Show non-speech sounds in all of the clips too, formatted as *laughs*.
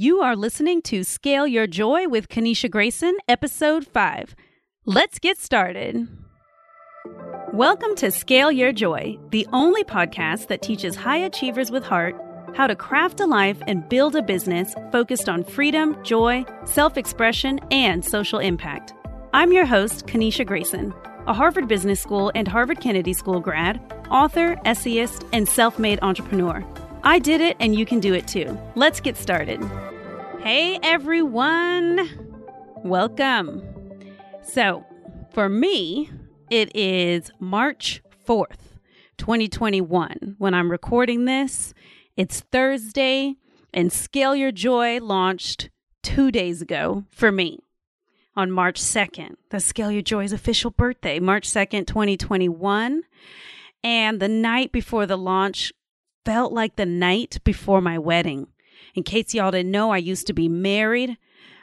You are listening to Scale Your Joy with Kanisha Grayson, Episode 5. Let's get started. Welcome to Scale Your Joy, the only podcast that teaches high achievers with heart how to craft a life and build a business focused on freedom, joy, self expression, and social impact. I'm your host, Kanisha Grayson, a Harvard Business School and Harvard Kennedy School grad, author, essayist, and self made entrepreneur. I did it and you can do it too. Let's get started. Hey everyone, welcome. So, for me, it is March 4th, 2021, when I'm recording this. It's Thursday, and Scale Your Joy launched two days ago for me on March 2nd. That's Scale Your Joy's official birthday, March 2nd, 2021. And the night before the launch felt like the night before my wedding. In case y'all didn't know, I used to be married.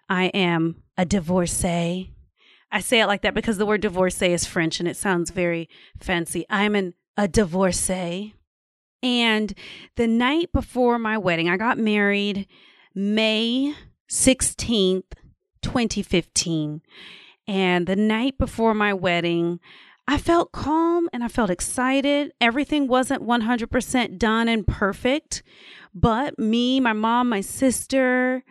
I am a divorcee. I say it like that because the word divorcee is French and it sounds very fancy. I'm an a divorcee. And the night before my wedding, I got married May 16th, 2015. And the night before my wedding, I felt calm and I felt excited. Everything wasn't 100% done and perfect, but me, my mom, my sister,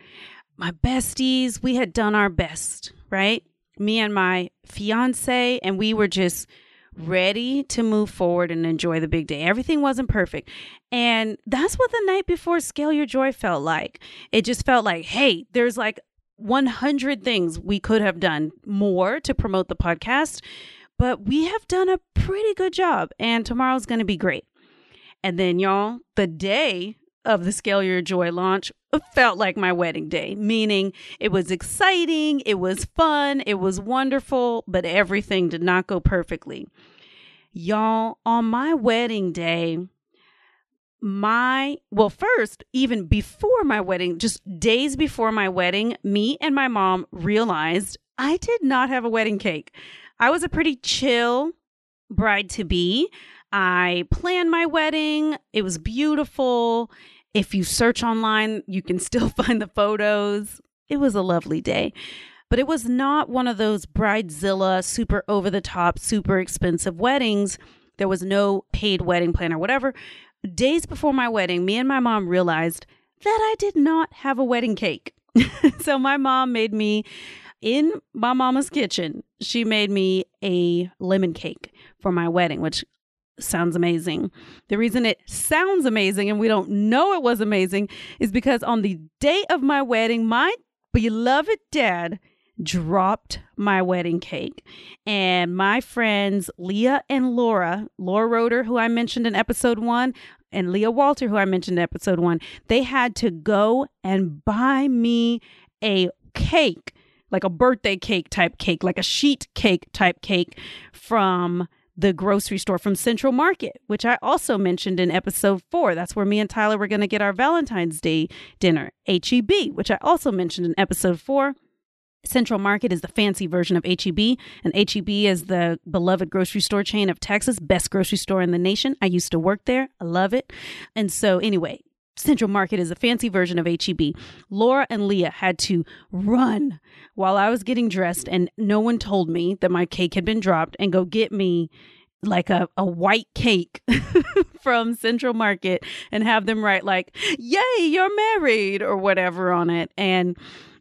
my besties, we had done our best, right? Me and my fiance, and we were just ready to move forward and enjoy the big day. Everything wasn't perfect. And that's what the night before Scale Your Joy felt like. It just felt like, hey, there's like 100 things we could have done more to promote the podcast, but we have done a pretty good job, and tomorrow's going to be great. And then, y'all, the day of the Scale Your Joy launch felt like my wedding day, meaning it was exciting, it was fun, it was wonderful, but everything did not go perfectly. Y'all, on my wedding day, my well first even before my wedding just days before my wedding me and my mom realized i did not have a wedding cake i was a pretty chill bride to be. I planned my wedding. It was beautiful. If you search online you can *laughs* still find the photos. It was a lovely day. But it was not one of those bridezilla super over the top super expensive weddings. There was no paid wedding planner whatever. Days before my wedding, me and my mom realized that I did not have a wedding cake. *laughs* so my mom made me in my mama's kitchen. She made me a lemon cake for my wedding, which sounds amazing. The reason it sounds amazing and we don't know it was amazing is because on the day of my wedding, my beloved dad dropped my wedding cake. And my friends Leah and Laura, Laura Roeder, who I mentioned in episode one, and Leah Walter, who I mentioned in episode one, they had to go and buy me a cake, like a birthday cake type cake, like a sheet cake type cake from the grocery store from Central Market, which I also mentioned in episode four. That's where me and Tyler were going to get our Valentine's Day dinner, HEB, which I also mentioned in episode four. Central Market is the fancy version of HEB, and HEB is the beloved grocery store chain of Texas, best grocery store in the nation. I used to work there. I love it. And so, anyway, Central Market is a fancy version of HEB. Laura and Leah had to run while I was getting dressed, and no one told me that my cake had been dropped and go get me like a, a white cake *laughs* from Central Market and have them write like, Yay, you're married or whatever on it. And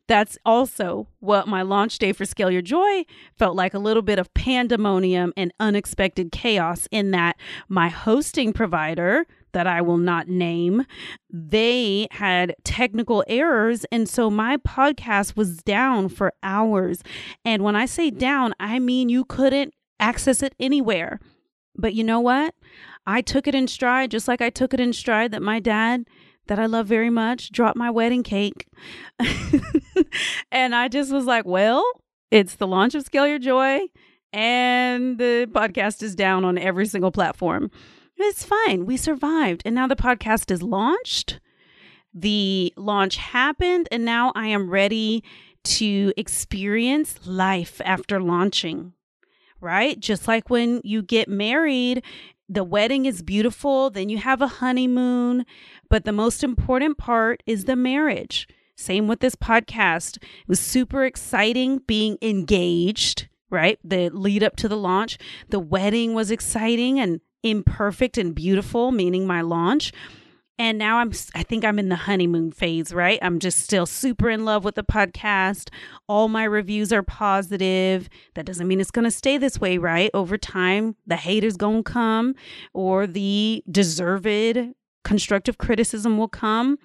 that's also what my launch day for Scale Your Joy felt like a little bit of pandemonium and unexpected chaos in that my hosting provider, that I will not name, they had technical errors. And so my podcast was down for hours. And when I say down, I mean you couldn't access it anywhere. But you know what? I took it in stride, just like I took it in stride that my dad that I love very much dropped my wedding cake. *laughs* and I just was like, well, it's the launch of Scale Your Joy, and the podcast is down on every single platform. It's fine. We survived. And now the podcast is launched. The launch happened, and now I am ready to experience life after launching, right? Just like when you get married, the wedding is beautiful, then you have a honeymoon, but the most important part is the marriage. Same with this podcast. It was super exciting being engaged, right? The lead up to the launch. The wedding was exciting and imperfect and beautiful, meaning my launch. And now I'm I think I'm in the honeymoon phase, right? I'm just still super in love with the podcast. All my reviews are positive. That doesn't mean it's going to stay this way, right? Over time, the haters going to come or the deserved constructive criticism will come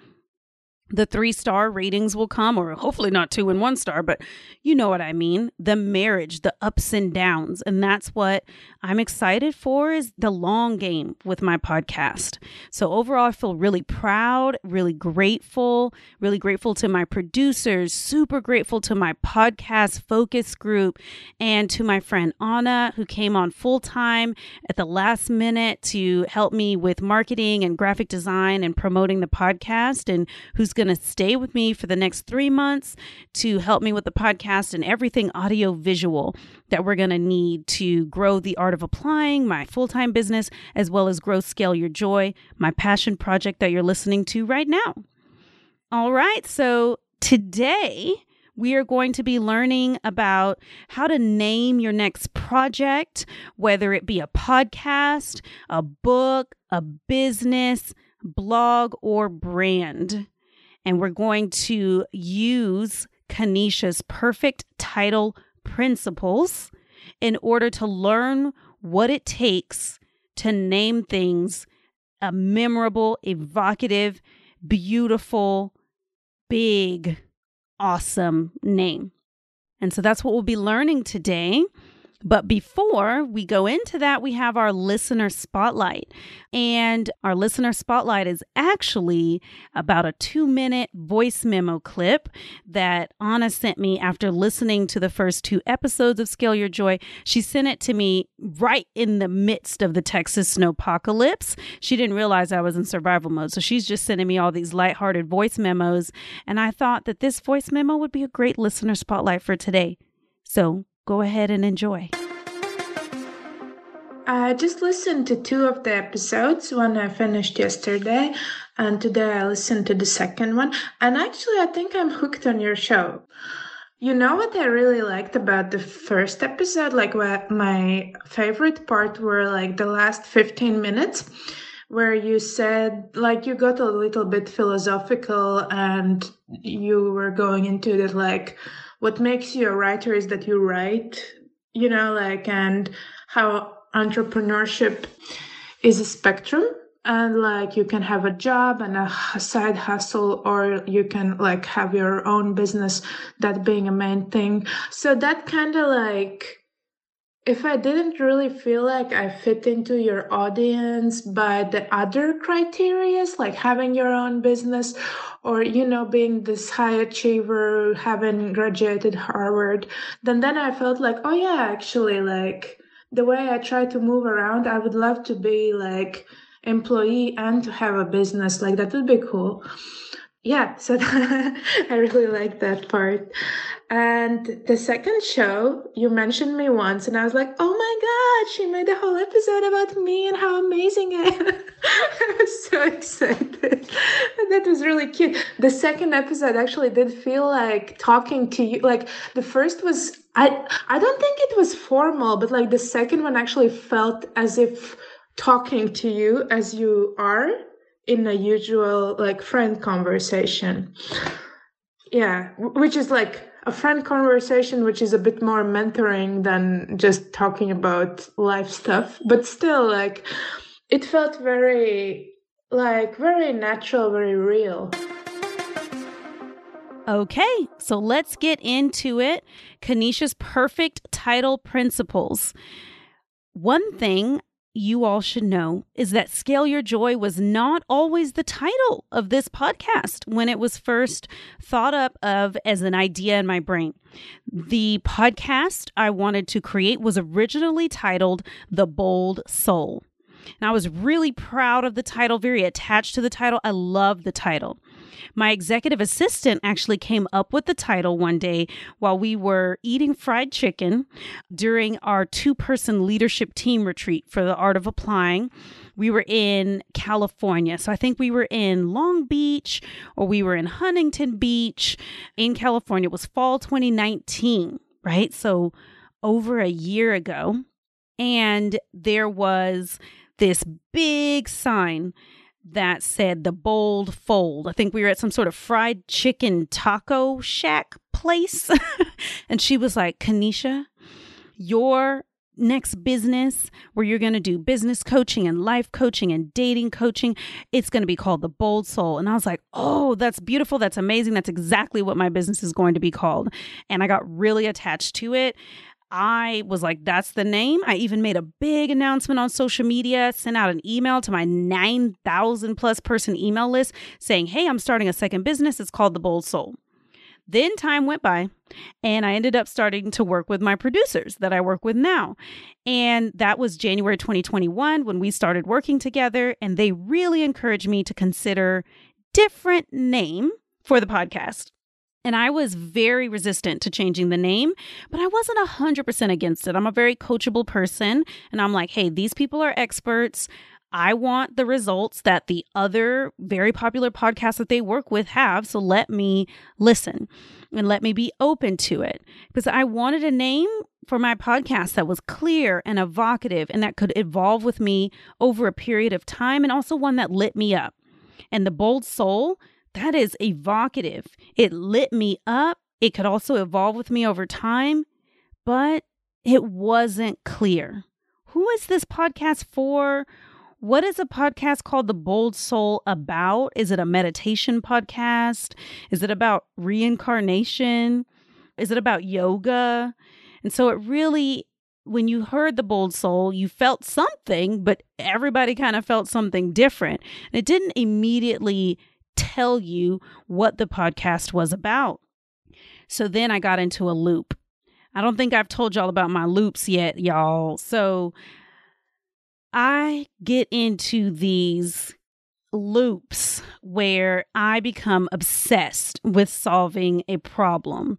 the three star ratings will come, or hopefully not two and one star, but you know what I mean. The marriage, the ups and downs. And that's what I'm excited for is the long game with my podcast. So overall, I feel really proud, really grateful, really grateful to my producers, super grateful to my podcast focus group, and to my friend Anna, who came on full time at the last minute to help me with marketing and graphic design and promoting the podcast, and who's going to stay with me for the next three months to help me with the podcast and everything audio visual that we're going to need to grow the art of applying, my full time business, as well as grow Scale Your Joy, my passion project that you're listening to right now. All right, so today, we are going to be learning about how to name your next project, whether it be a podcast, a book, a business, blog, or brand and we're going to use Kanisha's perfect title principles in order to learn what it takes to name things a memorable, evocative, beautiful, big, awesome name. And so that's what we'll be learning today. But before we go into that, we have our listener spotlight. And our listener spotlight is actually about a two minute voice memo clip that Anna sent me after listening to the first two episodes of Scale Your Joy. She sent it to me right in the midst of the Texas snowpocalypse. She didn't realize I was in survival mode. So she's just sending me all these lighthearted voice memos. And I thought that this voice memo would be a great listener spotlight for today. So Go ahead and enjoy. I just listened to two of the episodes. One I finished yesterday, and today I listened to the second one. And actually, I think I'm hooked on your show. You know what I really liked about the first episode? Like, my favorite part were like the last 15 minutes where you said like you got a little bit philosophical and you were going into the like what makes you a writer is that you write, you know, like, and how entrepreneurship is a spectrum and like you can have a job and a side hustle or you can like have your own business that being a main thing. So that kind of like if I didn't really feel like I fit into your audience by the other criterias, like having your own business or, you know, being this high achiever, having graduated Harvard, then then I felt like, oh yeah, actually like the way I try to move around, I would love to be like employee and to have a business. Like that would be cool yeah, so *laughs* I really like that part. And the second show, you mentioned me once, and I was like, oh my God, she made a whole episode about me and how amazing I am. *laughs* I was so excited. that was really cute. The second episode actually did feel like talking to you. Like the first was, I, I don't think it was formal, but like the second one actually felt as if talking to you as you are in a usual like friend conversation yeah which is like a friend conversation which is a bit more mentoring than just talking about life stuff but still like it felt very like very natural very real Okay, so let's get into it. Kanisha's perfect title principles. One thing you all should know is that Scale Your Joy was not always the title of this podcast when it was first thought up of as an idea in my brain. The podcast I wanted to create was originally titled The Bold Soul. And I was really proud of the title, very attached to the title. I love the title. My executive assistant actually came up with the title one day while we were eating fried chicken during our two person leadership team retreat for the art of applying. We were in California. So I think we were in Long Beach or we were in Huntington Beach in California. It was fall 2019, right? So over a year ago. And there was this big sign that said the bold fold. I think we were at some sort of fried chicken taco shack place. *laughs* and she was like, Kanisha, your next business where you're going to do business coaching and life coaching and dating coaching, it's going to be called The Bold Soul. And I was like, oh, that's beautiful. That's amazing. That's exactly what my business is going to be called. And I got really attached to it. I was like, that's the name. I even made a big announcement on social media, sent out an email to my 9,000 plus person email list saying, hey, I'm starting a second business. It's called The Bold Soul. Then time went by, and I ended up starting to work with my producers that I work with now. And that was January 2021 when we started working together, and they really encouraged me to consider different name for the podcast. And I was very resistant to changing the name, but I wasn't 100% against it. I'm a very coachable person. And I'm like, hey, these people are experts. I want the results that the other very popular podcasts that they work with have. So let me listen and let me be open to it because I wanted a name for my podcast that was clear and evocative and that could evolve with me over a period of time and also one that lit me up. And the bold soul that is evocative. It lit me up. It could also evolve with me over time, but it wasn't clear. Who is this podcast for? What is a podcast called The Bold Soul about? Is it a meditation podcast? Is it about reincarnation? Is it about yoga? And so it really, when you heard The Bold Soul, you felt something, but everybody kind of felt something different. And it didn't immediately tell you what the podcast was about. So then I got into a loop. I don't think I've told y'all about my loops yet, y'all. So I get into these loops where I become obsessed with solving a problem.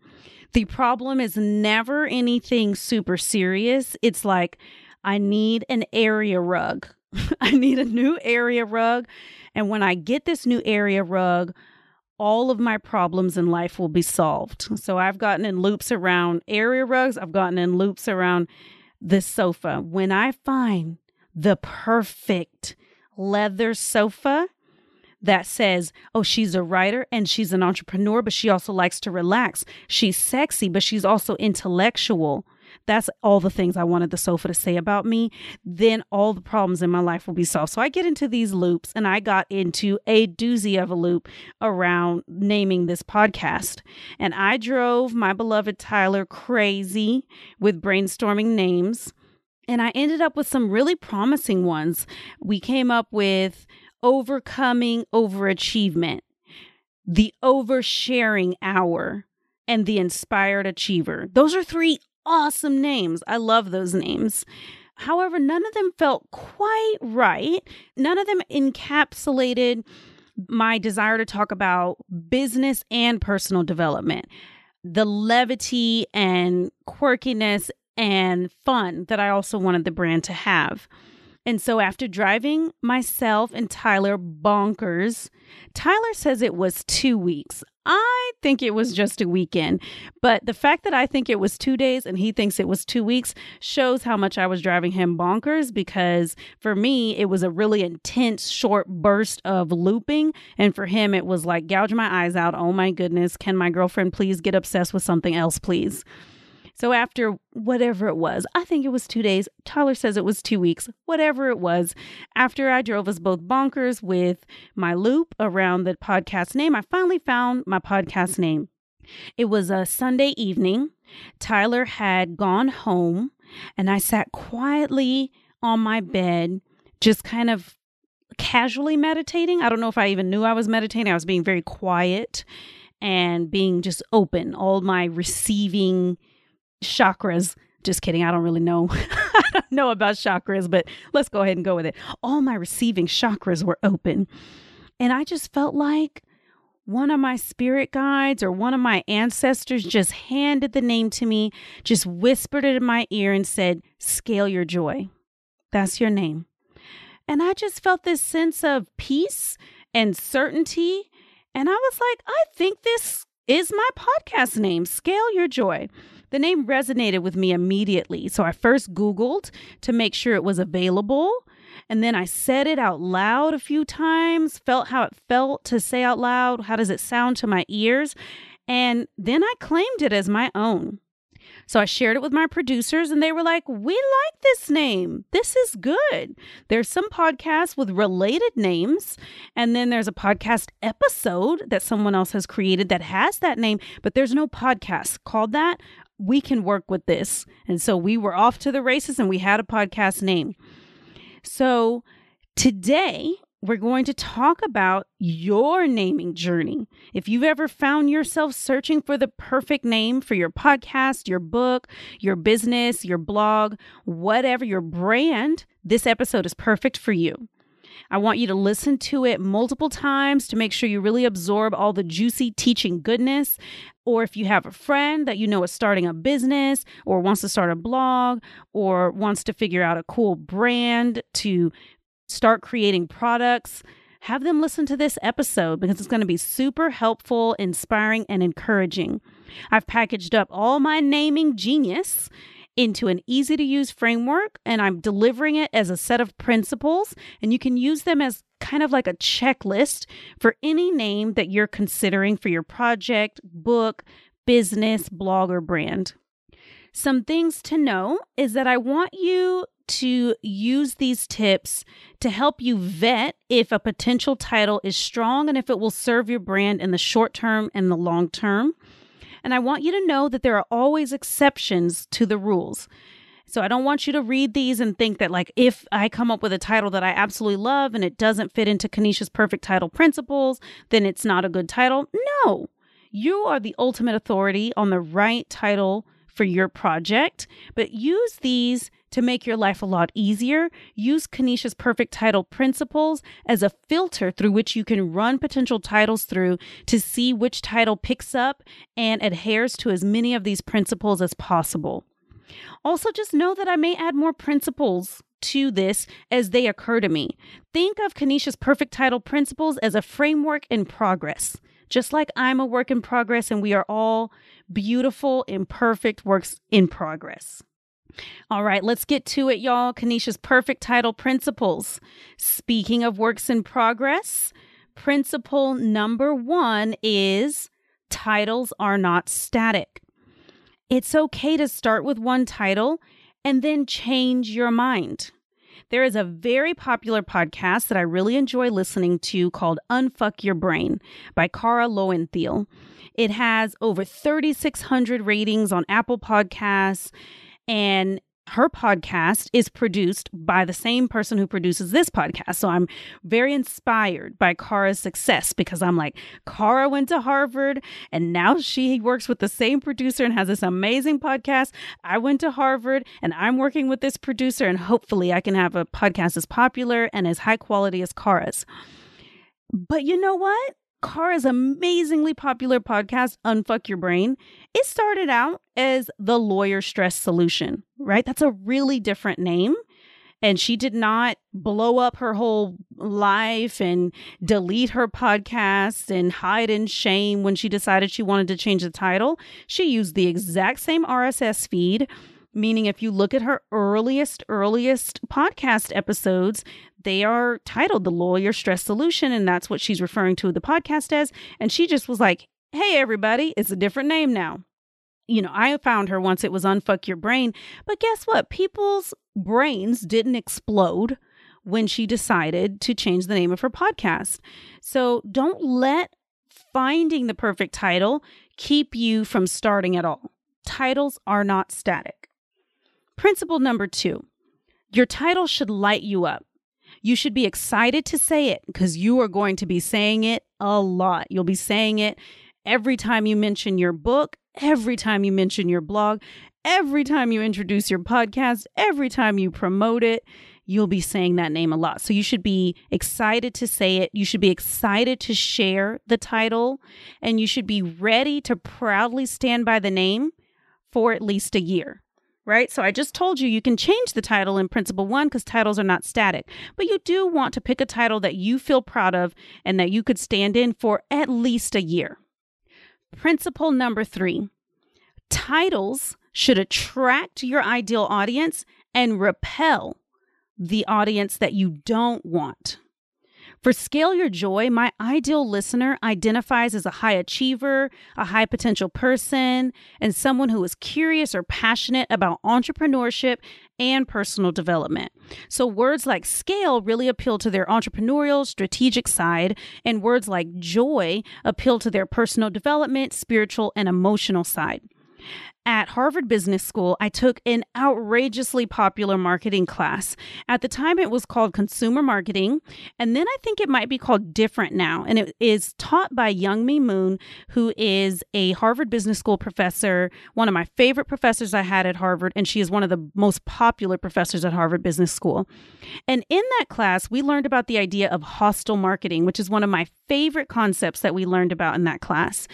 The problem is never anything super serious. It's like, I need an area rug. *laughs* I need a new area rug and when I get this new area rug, all of my problems in life will be solved. So I've gotten in loops around area rugs, I've gotten in loops around this sofa. When I find the perfect leather sofa that says, oh, she's a writer and she's an entrepreneur, but she also likes to relax. She's sexy, but she's also intellectual. That's all the things I wanted the sofa to say about me. Then all the problems in my life will be solved. So I get into these loops and I got into a doozy of a loop around naming this podcast. And I drove my beloved Tyler crazy with brainstorming names. And I ended up with some really promising ones. We came up with overcoming overachievement, the oversharing hour, and the inspired achiever. Those are three awesome names. I love those names. However, none of them felt quite right. None of them encapsulated my desire to talk about business and personal development, the levity and quirkiness and fun that I also wanted the brand to have. And so, after driving myself and Tyler bonkers, Tyler says it was two weeks. I think it was just a weekend. But the fact that I think it was two days and he thinks it was two weeks shows how much I was driving him bonkers because for me, it was a really intense, short burst of looping. And for him, it was like gouge my eyes out. Oh my goodness. Can my girlfriend please get obsessed with something else, please? So after whatever it was, I think it was two days. Tyler says it was two weeks, whatever it was. After I drove us both bonkers with my loop around the podcast name, I finally found my podcast name. It was a Sunday evening. Tyler had gone home, and I sat quietly on my bed, just kind of casually meditating. I don't know if I even knew I was meditating. I was being very quiet and being just open, all my receiving chakras. Just kidding. I don't really know. *laughs* I don't know about chakras, but let's go ahead and go with it. All my receiving chakras were open. And I just felt like, one of my spirit guides or one of my ancestors just handed the name to me, just whispered it in my ear and said, Scale your joy. That's your name. And I just felt this sense of peace and certainty. And I was like, I think this is my podcast name, Scale Your Joy. The name resonated with me immediately. So I first Googled to make sure it was available. And then I said it out loud a few times, felt how it felt to say out loud. How does it sound to my ears? And then I claimed it as my own. So I shared it with my producers and they were like, We like this name. This is good. There's some podcasts with related names. And then there's a podcast episode that someone else has created that has that name, but there's no podcast called that. We can work with this. And so we were off to the races and we had a podcast name. So today we're going to talk about your naming journey. If you've ever found yourself searching for the perfect name for your podcast, your book, your business, your blog, whatever your brand, this episode is perfect for you. I want you to listen to it multiple times to make sure you really absorb all the juicy teaching goodness. Or if you have a friend that you know is starting a business or wants to start a blog or wants to figure out a cool brand to start creating products, have them listen to this episode because it's going to be super helpful, inspiring, and encouraging. I've packaged up all my naming genius into an easy to use framework and I'm delivering it as a set of principles. And you can use them as kind of like a checklist for any name that you're considering for your project, book, business, blog, or brand. Some things to know is that I want you to use these tips to help you vet if a potential title is strong and if it will serve your brand in the short term and the long term. And I want you to know that there are always exceptions to the rules. So I don't want you to read these and think that, like, if I come up with a title that I absolutely love and it doesn't fit into Kanisha's perfect title principles, then it's not a good title. No, you are the ultimate authority on the right title for your project, but use these to make your life a lot easier. Use Kanisha's perfect title principles as a filter through which you can run potential titles through to see which title picks up and adheres to as many of these principles as possible. Also, just know that I may add more principles to this as they occur to me. Think of Kanisha's perfect title principles as a framework in progress. Just like I'm a work in progress and we are all beautiful, imperfect works in progress. All right, let's get to it, y'all. Kanisha's perfect title principles. Speaking of works in progress, principle number one is titles are not static. It's okay to start with one title and then change your mind. There is a very popular podcast that I really enjoy listening to called Unfuck Your Brain by Kara Loewentheil. It has over 3,600 ratings on Apple Podcasts and her podcast is produced by the same person who produces this podcast. So I'm very inspired by Kara's success because I'm like, Kara went to Harvard and now she works with the same producer and has this amazing podcast. I went to Harvard and I'm working with this producer, and hopefully I can have a podcast as popular and as high quality as Kara's. But you know what? Kara's amazingly popular podcast, Unfuck Your Brain, it started out as the Lawyer Stress Solution, right? That's a really different name. And she did not blow up her whole life and delete her podcast and hide in shame when she decided she wanted to change the title. She used the exact same RSS feed meaning if you look at her earliest earliest podcast episodes they are titled the lawyer stress solution and that's what she's referring to the podcast as. And she just was like hey everybody it's a different name now. You know i found her once it was unfuck your brain but guess what? People's brains didn't explode when she decided to change the name of her podcast. So don't let finding the perfect title keep you from starting at all. Titles are not static. Principle number two your title should light you up you should be excited to say it because you are going to be saying it a lot. You'll be saying it every time you mention your book, every time you mention your blog, every time you introduce your podcast, every time you promote it. you'll be saying that name a lot. So you should be excited to say it. You should be excited to share the title and you should be ready to proudly stand by the name for at least a year. Right? So I just told you you can change the title in principle 1 cuz titles are not static. But you do want to pick a title that you feel proud of and that you could stand in for at least a year. Principle number 3. Titles should attract your ideal audience and repel the audience that you don't want. For Scale Your Joy, my ideal listener identifies as a high achiever, a high potential person, and someone who is curious or passionate about entrepreneurship and personal development. So, words like scale really appeal to their entrepreneurial, strategic side, and words like joy appeal to their personal development, spiritual, and emotional side at Harvard Business School, I took an outrageously popular marketing class. At the time, it was called consumer marketing, and then I think it might be called different now. And it is taught by Youngme Moon, who is a Harvard Business School professor, one of my favorite professors I had at Harvard, and she is one of the most popular professors at Harvard Business School. And in that class, we learned about the idea of hostile marketing, which is one of my favorite concepts that we learned about in that class.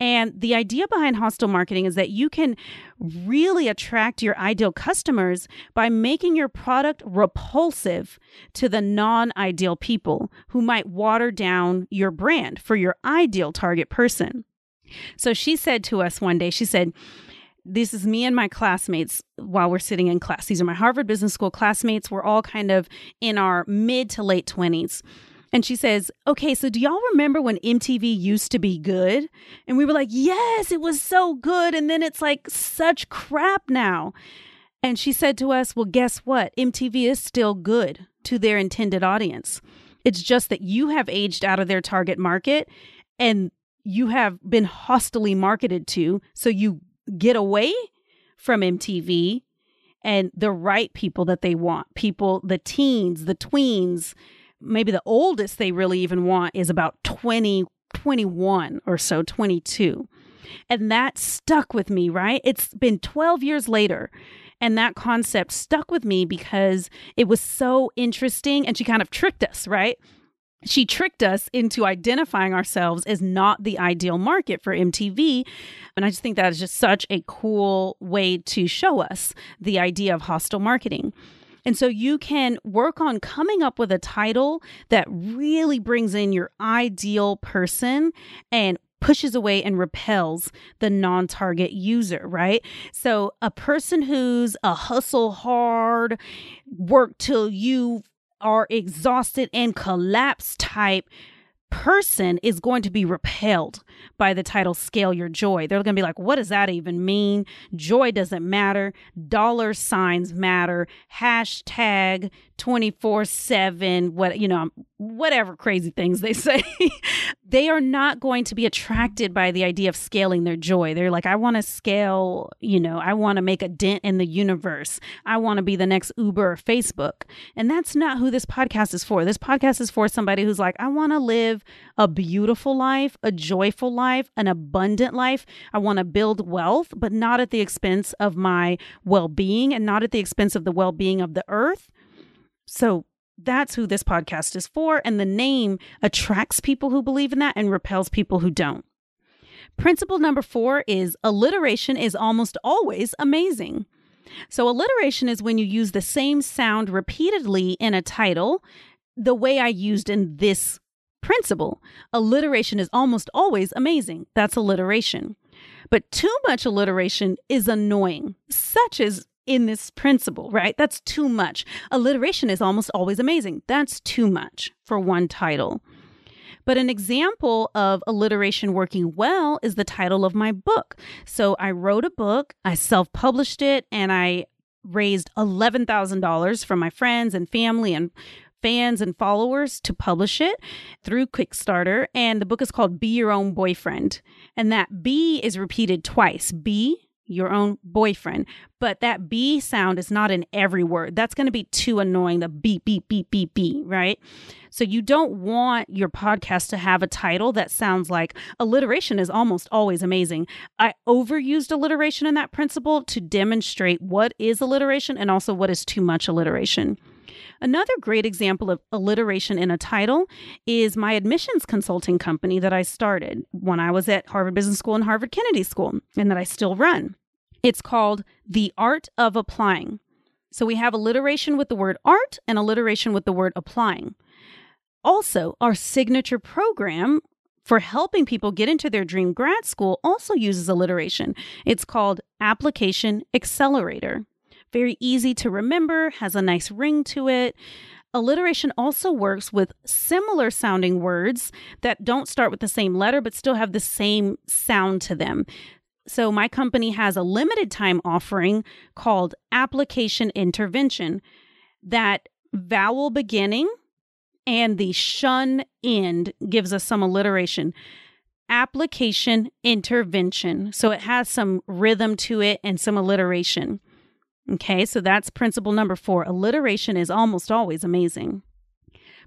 And the idea behind hostile marketing is that you can really attract your ideal customers by making your product repulsive to the non ideal people who might water down your brand for your ideal target person. So she said to us one day, she said, this is me and my classmates while we're sitting in class. These are my Harvard Business School classmates. We're all kind of in our mid to late 20s. And she says, Okay, so do y'all remember when MTV used to be good? And we were like, Yes, it was so good. And then it's like such crap now. And she said to us, Well, guess what? MTV is still good to their intended audience. It's just that you have aged out of their target market and you have been hostily marketed to. So you get away from MTV and the right people that they want people, the teens, the tweens, maybe the oldest they really even want is about 20, 21 or so, 22. And that stuck with me, right? It's been 12 years later. And that concept stuck with me because it was so interesting. And she kind of tricked us, right? She tricked us into identifying ourselves as not the ideal market for MTV. And I just think that is just such a cool way to show us the idea of hostile marketing. And so you can work on coming up with a title that really brings in your ideal person and pushes away and repels the non target user, right? So, a person who's a hustle hard, work till you are exhausted and collapse type person is going to be repelled by the title Scale Your Joy. They're going to be like, what does that even mean? Joy doesn't matter. Dollar signs matter. Hashtag 24 7, what, you know, whatever crazy things they *laughs* say. they are not going to be attracted by the idea of scaling their joy. They're like, I want to scale, you know, I want to make a dent in the universe. I want to be the next Uber or Facebook. And that's not who this podcast is for. This podcast is for somebody who's like, I want to live a beautiful life, a joyful life, an abundant life. I want to build wealth, but not at the expense of my well being and not at the expense of the well being of the earth. So that's who this podcast is for. And the name attracts people who believe in that and repels people who don't. Principle number four is alliteration is almost always amazing. So, alliteration is when you use the same sound repeatedly in a title, the way I used in this principle. Alliteration is almost always amazing. That's alliteration. But too much alliteration is annoying, such as in this principle, right? That's too much. Alliteration is almost always amazing. That's too much for one title. But an example of alliteration working well is the title of my book. So I wrote a book, I self published it, and I raised $11,000 from my friends and family and fans and followers to publish it through Kickstarter. And the book is called Be Your Own Boyfriend. And that B is repeated twice. B your own boyfriend. But that B sound is not in every word. That's going to be too annoying. The beep, beep, beep, beep, beep, right? So you don't want your podcast to have a title that sounds like alliteration is almost always amazing. I overused alliteration in that principle to demonstrate what is alliteration and also what is too much alliteration. Another great example of alliteration in a title is my admissions consulting company that I started when I was at Harvard Business School and Harvard Kennedy School, and that I still run. It's called The Art of Applying. So we have alliteration with the word art and alliteration with the word applying. Also, our signature program for helping people get into their dream grad school also uses alliteration. It's called Application Accelerator. Very easy to remember, has a nice ring to it. Alliteration also works with similar sounding words that don't start with the same letter but still have the same sound to them. So, my company has a limited time offering called Application Intervention. That vowel beginning and the shun end gives us some alliteration. Application Intervention. So, it has some rhythm to it and some alliteration. Okay, so that's principle number four. Alliteration is almost always amazing.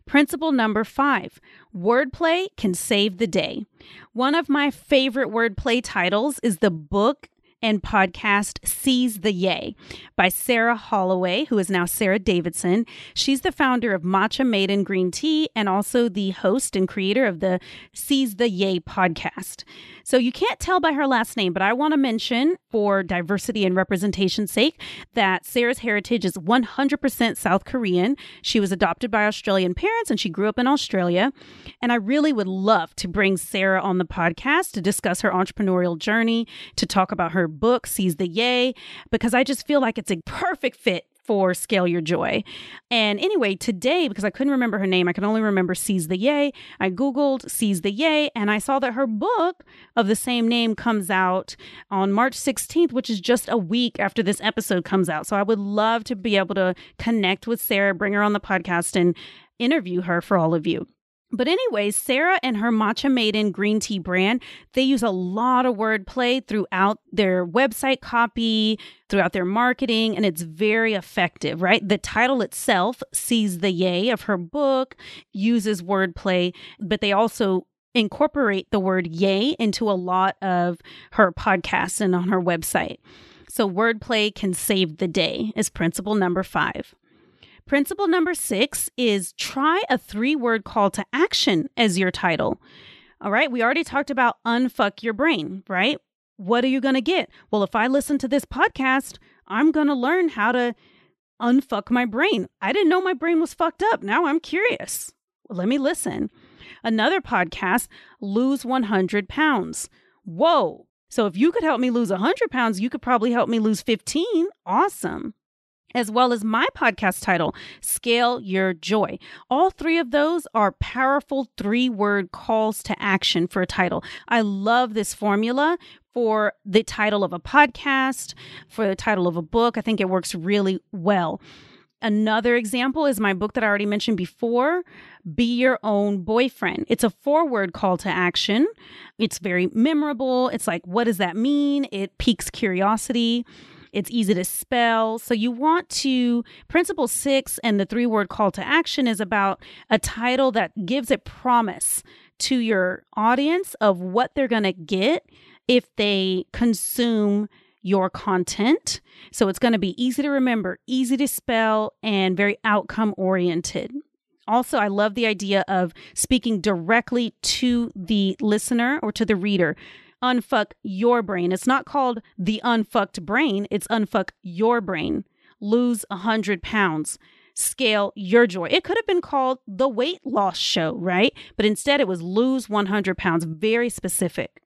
Principle number five wordplay can save the day. One of my favorite wordplay titles is the book and podcast Seize the Yay by Sarah Holloway, who is now Sarah Davidson. She's the founder of Matcha Maiden Green Tea and also the host and creator of the Seize the Yay podcast. So you can't tell by her last name, but I want to mention for diversity and representation's sake that Sarah's heritage is 100% South Korean. She was adopted by Australian parents and she grew up in Australia. And I really would love to bring Sarah on the podcast to discuss her entrepreneurial journey, to talk about her book, Seize the Yay, because I just feel like it's a perfect fit for Scale Your Joy. And anyway, today, because I couldn't remember her name, I can only remember Seize the Yay. I Googled Seize the Yay and I saw that her book of the same name comes out on March 16th, which is just a week after this episode comes out. So I would love to be able to connect with Sarah, bring her on the podcast, and interview her for all of you. But anyways, Sarah and her Matcha Maiden green tea brand, they use a lot of wordplay throughout their website copy, throughout their marketing, and it's very effective, right? The title itself, Seize the Yay of her book, uses wordplay, but they also incorporate the word yay into a lot of her podcasts and on her website. So wordplay can save the day is principle number five. Principle number six is try a three word call to action as your title. All right, we already talked about unfuck your brain, right? What are you going to get? Well, if I listen to this podcast, I'm going to learn how to unfuck my brain. I didn't know my brain was fucked up. Now I'm curious. Well, let me listen. Another podcast, Lose 100 Pounds. Whoa. So if you could help me lose 100 pounds, you could probably help me lose 15. Awesome as well as my podcast title, Scale Your Joy. All three of those are powerful three word calls to action for a title. I love this formula for the title of a podcast, for the title of a book. I think it works really well. Another example is my book that I already mentioned before, Be Your Own Boyfriend. It's a four word call to action. It's very memorable. It's like, what does that mean? It piques curiosity. It's easy to spell. So you want to, principle six and the three word call to action is about a title that gives a promise to your audience of what they're going to get if they consume your content. So it's going to be easy to remember, easy to spell, and very outcome oriented. Also, I love the idea of speaking directly to the listener or to the reader unfuck your brain. It's not called the unfucked brain, it's unfuck your brain. Lose a 100 pounds. Scale your joy. It could have been called the weight loss show, right? But instead, it was lose 100 pounds. Very specific.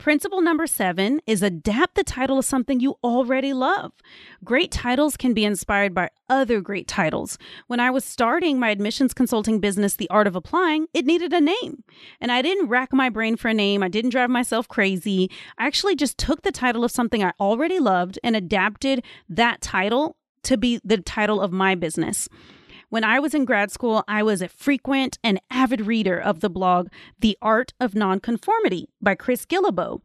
Principle number seven is adapt the title of something you already love. Great titles can be inspired by other great titles. When I was starting my admissions consulting business, The Art of Applying, it needed a name. And I didn't rack my brain for a name, I didn't drive myself crazy. I actually just took the title of something I already loved and adapted that title to be the title of my business. When I was in grad school, I was a frequent and avid reader of the blog The Art of Nonconformity by Chris Guillebeau.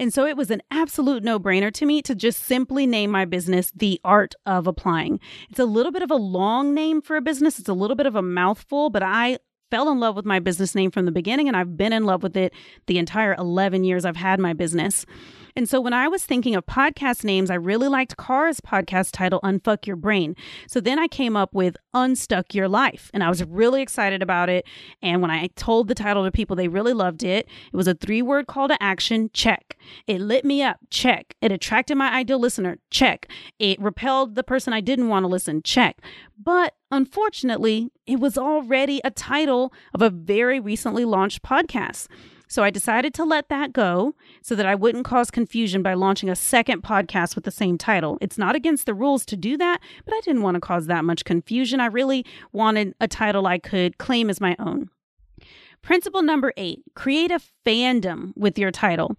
And so it was an absolute no brainer to me to just simply name my business The Art of Applying. It's a little bit of a long name for a business, it's a little bit of a mouthful, but I fell in love with my business name from the beginning and I've been in love with it the entire 11 years I've had my business. And so when I was thinking of podcast names, I really liked Kara's podcast title, Unfuck Your Brain. So then I came up with Unstuck Your Life, and I was really excited about it. And when I told the title to people, they really loved it. It was a three word call to action check. It lit me up check. It attracted my ideal listener check. It repelled the person I didn't want to listen check. But unfortunately, it was already a title of a very recently launched podcast. So I decided to let that go so that I wouldn't cause confusion by launching a second podcast with the same title. It's not against the rules to do that, but I didn't want to cause that much confusion. I really wanted a title I could claim as my own. Principle number eight create a fandom with your title.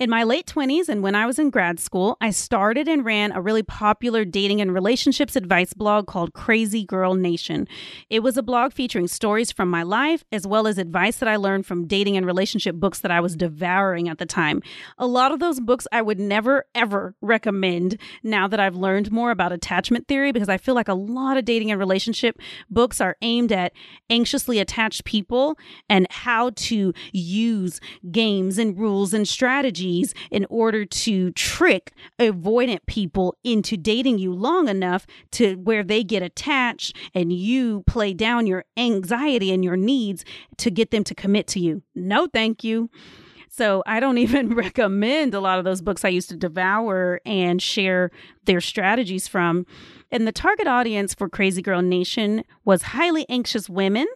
In my late 20s and when I was in grad school, I started and ran a really popular dating and relationships advice blog called Crazy Girl Nation. It was a blog featuring stories from my life as well as advice that I learned from dating and relationship books that I was devouring at the time. A lot of those books I would never ever recommend now that I've learned more about attachment theory because I feel like a lot of dating and relationship books are aimed at anxiously attached people and how to use games and rules and strategies strategies in order to trick avoidant people into dating you long enough to where they get attached and you play down your anxiety and your needs to get them to commit to you. No, thank you. So I don't *laughs* even recommend a lot of those books I used to devour and share their strategies from. And the target audience for Crazy Girl Nation was highly anxious women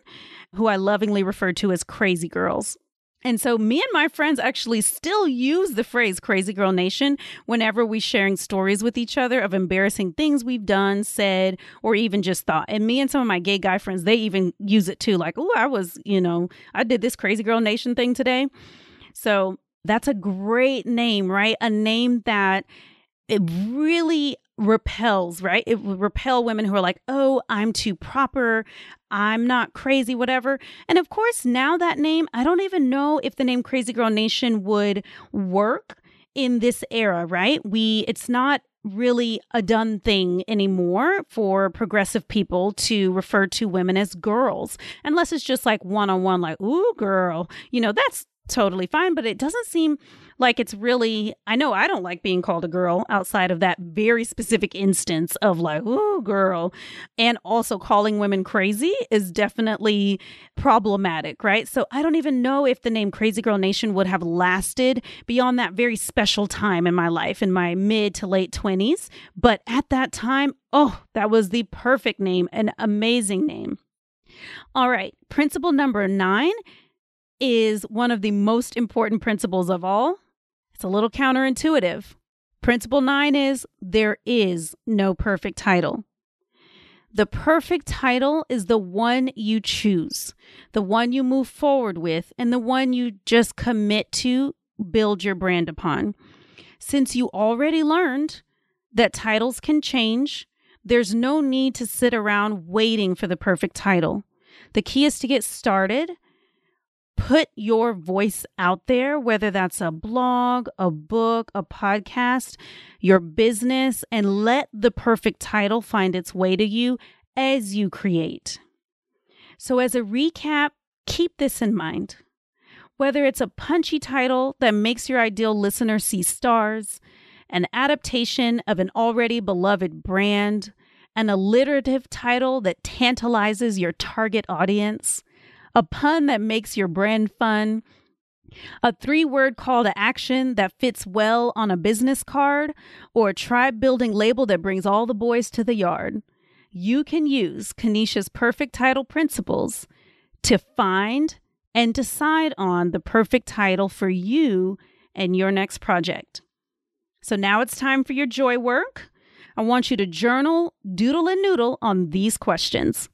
who I lovingly referred to as crazy girls. And so me and my friends actually still use the phrase crazy girl nation whenever we're sharing stories with each other of embarrassing things we've done, said, or even just thought. And me and some of my gay guy friends, they even use it too like, "Oh, I was, you know, I did this crazy girl nation thing today." So that's a great name, right? A name that it really repels, right? It would repel women who are like, oh, I'm too proper. I'm not crazy, whatever. And of course, now that name, I don't even know if the name Crazy Girl Nation would work in this era, right? We, it's not really a done thing anymore for progressive people to refer to women as girls, unless it's just like one on one, like, ooh, girl. You know, that's totally fine, but it doesn't seem like it's really I know I don't like being called a girl outside of that very specific instance of like, ooh, girl. And also calling women crazy is definitely problematic, right? So I don't even know if the name Crazy Girl Nation would have lasted beyond that very special time in my life in my mid to late 20s. But at that time, oh, that was the perfect name, an amazing name. All right, principle number nine is one of the most important principles of all. It's a little counterintuitive. Principle nine is there is no perfect title. The perfect title is the one you choose, the one you move forward with, and the one you just commit to build your brand upon. Since you already learned that titles can change, there's no need to sit around waiting for the perfect title. The key is to get started put your voice out there, whether that's a blog, a book, a podcast, your business, and let the perfect title find its way to you as you create. So, as a recap, keep this in mind. Whether it's a punchy title that makes your ideal listener see stars, an adaptation of an already beloved brand, an alliterative title that tantalizes your target audience, a pun that makes your brand fun, a three word call to action that fits well on a business card, or a tribe building label that brings all the boys to the yard. You can use Kanisha's perfect title principles to find and decide on the perfect title for you and your next project. So now it's time for your joy work. I want you to journal, doodle, and noodle on these questions.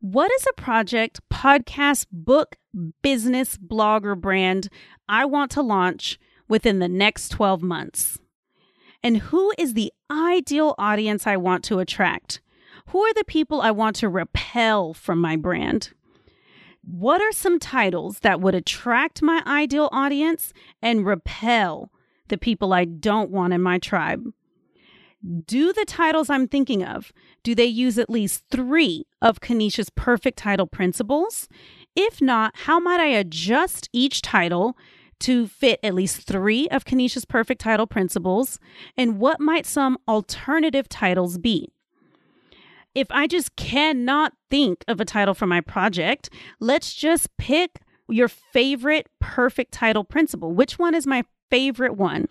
What is a project, podcast, book, business, blog, or brand I want to launch within the next 12 months? And who is the ideal audience I want to attract? Who are the people I want to repel from my brand? What are some titles that would attract my ideal audience and repel the people I don't want in my tribe? Do the titles I'm thinking of, do they use at least three of Kanisha's perfect title principles? If not, how might I adjust each title to fit at least three of Kanisha's perfect title principles? And what might some alternative titles be? If I just cannot think of a title for my project, let's just pick your favorite perfect title principle. Which one is my favorite one?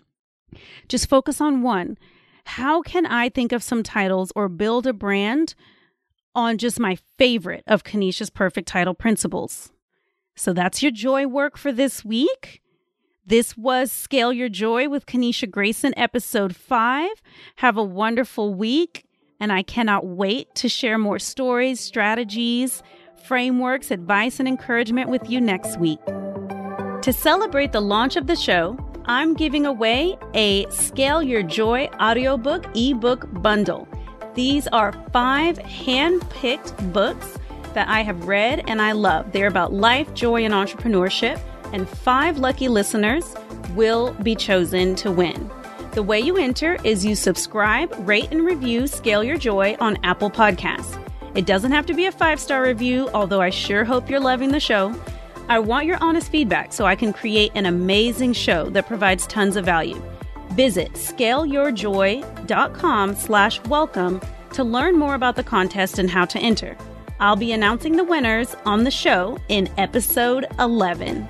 Just focus on one. How can I think of some titles or build a brand on just my favorite of Kanisha's perfect title principles? So that's your joy work for this week. This was Scale Your Joy with Kanisha Grayson, episode five. Have a wonderful week, and I cannot wait to share more stories, strategies, frameworks, advice, and encouragement with you next week. To celebrate the launch of the show, I'm giving away a Scale Your Joy audiobook ebook bundle. These are five hand picked books that I have read and I love. They're about life, joy, and entrepreneurship, and five lucky listeners will be chosen to win. The way you enter is you subscribe, rate, and review Scale Your Joy on Apple Podcasts. It doesn't have to be a five star review, although I sure hope you're loving the show. I want your honest feedback so I can create an amazing show that provides tons of value. Visit scaleyourjoy.com slash welcome to learn more about the contest and how to enter. I'll be announcing the winners on the show in episode 11.